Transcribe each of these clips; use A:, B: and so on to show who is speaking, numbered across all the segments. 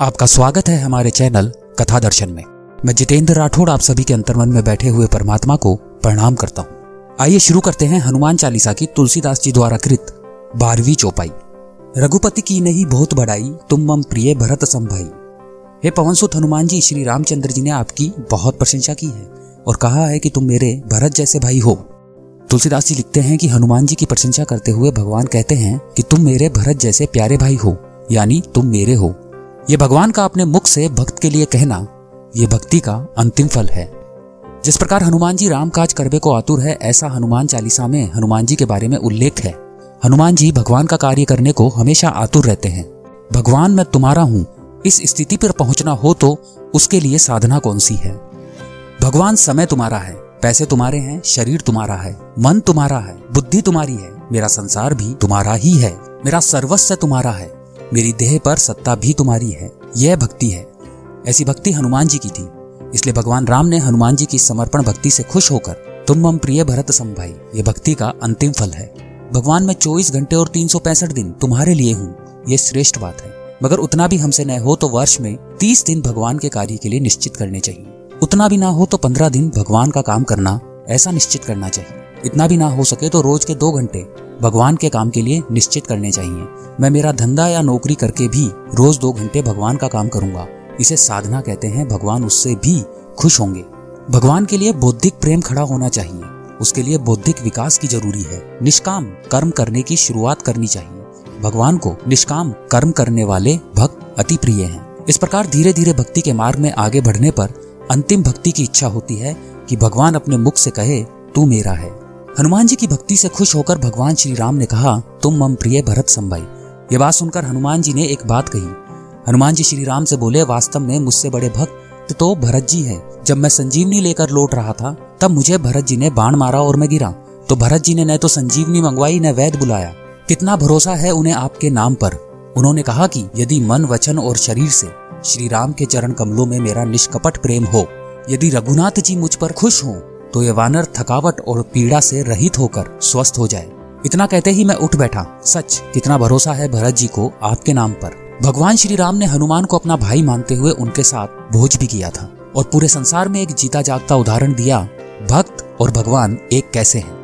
A: आपका स्वागत है हमारे चैनल कथा दर्शन में। मैं जितेंद्र राठौड़ आप सभी के अंतर्मन में बैठे हुए परमात्मा को प्रणाम करता हूँ। आइए शुरू करते हैं हनुमान चालीसा की तुलसीदास जी द्वारा कृत बारहवीं चौपाई। रघुपति की नहीं बहुत बड़ाई, तुम मम प्रिय भरत संभाई। हे पवनसुत हनुमान जी, श्री रामचंद्र जी ने आपकी बहुत प्रशंसा की है और कहा है कि तुम मेरे भरत जैसे भाई हो। तुलसीदास जी लिखते हैं कि हनुमान जी की प्रशंसा करते हुए भगवान कहते हैं कि तुम मेरे भरत जैसे प्यारे भाई हो, यानी तुम मेरे हो। ये भगवान का अपने मुख से भक्त के लिए कहना, ये भक्ति का अंतिम फल है। जिस प्रकार हनुमान जी राम काज करबे को आतुर है, ऐसा हनुमान चालीसा में हनुमान जी के बारे में उल्लेख है। हनुमान जी भगवान का कार्य करने को हमेशा आतुर रहते हैं। भगवान मैं तुम्हारा हूँ, इस स्थिति पर पहुँचना हो तो उसके लिए साधना कौन सी है? भगवान समय तुम्हारा है, पैसे तुम्हारे हैं, शरीर तुम्हारा है, मन तुम्हारा है, बुद्धि तुम्हारी है, मेरा संसार भी तुम्हारा ही है, मेरा सर्वस्व तुम्हारा है। मेरी देह पर सत्ता भी तुम्हारी है, यह भक्ति है। ऐसी भक्ति हनुमान जी की थी। इसलिए भगवान राम ने हनुमान जी की समर्पण भक्ति से खुश होकर, तुम मम प्रिय भरत संभाई, ये भक्ति का अंतिम फल है। भगवान, मैं चौबीस घंटे और तीन सौ पैंसठ दिन तुम्हारे लिए हूँ, ये श्रेष्ठ बात है। मगर उतना भी हमसे न हो तो वर्ष में तीस दिन भगवान के कार्य के लिए निश्चित करने चाहिए। उतना भी ना हो तो पंद्रह दिन भगवान का काम करना, ऐसा निश्चित करना चाहिए। इतना भी ना हो सके तो रोज के दो घंटे भगवान के काम के लिए निश्चित करने चाहिए। मैं मेरा धंधा या नौकरी करके भी रोज दो घंटे भगवान का काम करूँगा। इसे साधना कहते हैं, भगवान उससे भी खुश होंगे। भगवान के लिए बौद्धिक प्रेम खड़ा होना चाहिए। उसके लिए बौद्धिक विकास की ज़रूरी है। निष्काम कर्म करने की शुरुआत करनी चाहिए। भगवान को निष्काम कर्म करने वाले भक्त अति प्रिय हैं। इस प्रकार धीरे धीरे भक्ति के मार्ग में आगे बढ़ने पर अंतिम भक्ति की इच्छा होती है कि भगवान अपने मुख से कहे, तू मेरा है। हनुमान जी की भक्ति से खुश होकर भगवान श्री राम ने कहा, तुम मम प्रिय भरत संभाई। ये बात सुनकर हनुमान जी ने एक बात कही। हनुमान जी श्री राम से बोले, वास्तव में मुझसे बड़े भक्त तो भरत जी है। जब मैं संजीवनी लेकर लौट रहा था, तब मुझे भरत जी ने बाण मारा और मैं गिरा। तो भरत जी ने न तो संजीवनी मंगवाई, न वैद बुलाया। कितना भरोसा है उन्हें आपके नाम पर? उन्होंने कहा कि, यदि मन, वचन और शरीर से श्री राम के चरण कमलों में मेरा निष्कपट प्रेम हो, यदि रघुनाथ जी मुझ पर खुश हो तो ये वानर थकावट और पीड़ा से रहित होकर स्वस्थ हो जाए। इतना कहते ही मैं उठ बैठा। सच, कितना भरोसा है भरत जी को आपके नाम पर। भगवान श्री राम ने हनुमान को अपना भाई मानते हुए उनके साथ भोज भी किया था और पूरे संसार में एक जीता जागता उदाहरण दिया, भक्त और भगवान एक कैसे हैं?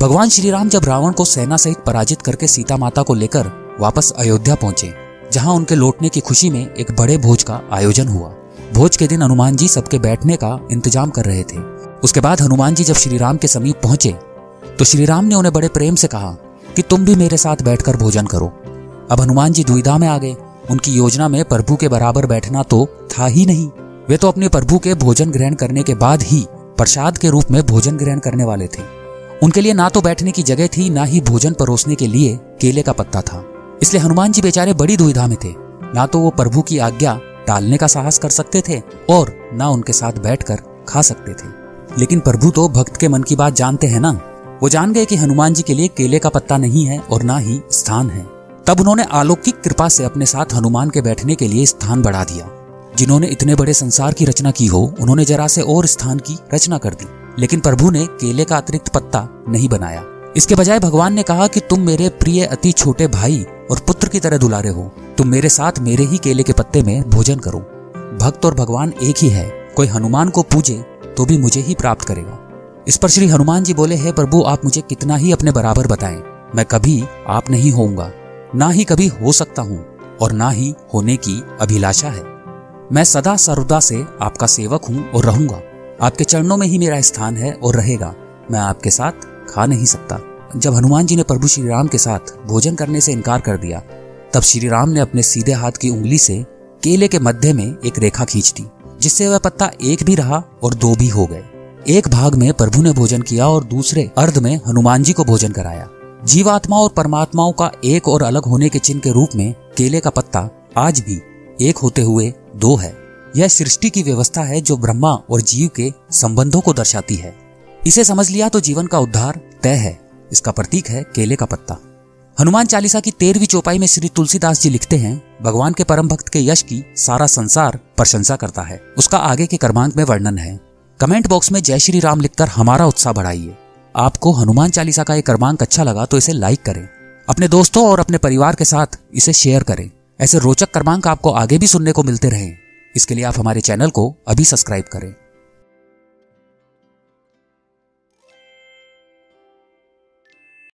A: भगवान श्री राम जब रावण को सेना सहित पराजित करके सीता माता को लेकर वापस अयोध्या पहुँचे, जहाँ उनके लौटने की खुशी में एक बड़े भोज का आयोजन हुआ। भोज के दिन हनुमान जी सबके बैठने का इंतज़ाम कर रहे थे। उसके बाद हनुमान जी जब श्री राम के समीप पहुँचे तो श्री राम ने उन्हें बड़े प्रेम से कहा कि तुम भी मेरे साथ बैठकर भोजन करो। अब हनुमान जी दुविधा में आ गए। उनकी योजना में प्रभु के बराबर बैठना तो था ही नहीं। वे तो अपने प्रभु के भोजन ग्रहण करने के बाद ही प्रसाद के रूप में भोजन ग्रहण करने वाले थे। उनके लिए ना तो बैठने की जगह थी, ना ही भोजन परोसने के लिए केले का पत्ता था। इसलिए हनुमान जी बेचारे बड़ी दुविधा में थे। ना तो वो प्रभु की आज्ञा टालने का साहस कर सकते थे और ना उनके साथ बैठकर खा सकते थे। लेकिन प्रभु तो भक्त के मन की बात जानते हैं ना? वो जान गए कि हनुमान जी के लिए केले का पत्ता नहीं है और ना ही स्थान है। तब उन्होंने अलौकिक कृपा से अपने साथ हनुमान के बैठने के लिए स्थान बढ़ा दिया। जिन्होंने इतने बड़े संसार की रचना की हो, उन्होंने जरा से और स्थान की रचना कर दी। लेकिन प्रभु ने केले का अतिरिक्त पत्ता नहीं बनाया। इसके बजाय भगवान ने कहा कि तुम मेरे प्रिय अति छोटे भाई और पुत्र की तरह दुलारे हो। तुम मेरे साथ मेरे ही केले के पत्ते में भोजन करो। भक्त और भगवान एक ही है। कोई हनुमान को पूजे तो भी मुझे ही प्राप्त करेगा। इस पर श्री हनुमान जी बोले, है प्रभु, आप मुझे कितना ही अपने बराबर बताएँ। मैं कभी आप नहीं होऊँगा, ना ही कभी हो सकता हूँ, और ना ही होने की अभिलाषा है। मैं सदा सर्वदा से आपका सेवक हूँ और रहूँगा। आपके चरणों में ही मेरा स्थान है और रहेगा। मैं आपके साथ खा नहीं सकता। जब हनुमान जी ने प्रभु श्री राम के साथ भोजन करने से इनकार कर दिया, तब श्री राम ने अपने सीधे हाथ की उंगली से केले के मध्य में एक रेखा खींच दी। जिससे वह पत्ता एक भी रहा और दो भी हो गए। एक भाग में प्रभु ने भोजन किया और दूसरे अर्ध में हनुमान जी को भोजन कराया। जीवात्मा और परमात्माओं का एक और अलग होने के चिन्ह के रूप में केले का पत्ता आज भी एक होते हुए दो है। यह सृष्टि की व्यवस्था है जो ब्रह्मा और जीव के संबंधों को दर्शाती है। इसे समझ लिया तो जीवन का उद्धार तय है। इसका प्रतीक है केले का पत्ता। हनुमान चालीसा की तेरहवीं चौपाई में श्री तुलसीदास जी लिखते हैं भगवान के परम भक्त के यश की सारा संसार प्रशंसा करता है। उसका आगे के कर्मांक में वर्णन है। कमेंट बॉक्स में जय श्री राम लिखकर हमारा उत्साह बढ़ाइए। आपको हनुमान चालीसा का ये क्रमांक अच्छा लगा तो इसे लाइक करें। अपने दोस्तों और अपने परिवार के साथ इसे शेयर करें। ऐसे रोचक क्रमांक आपको आगे भी सुनने को मिलते रहे। इसके लिए आप हमारे चैनल को अभी सब्सक्राइब करें।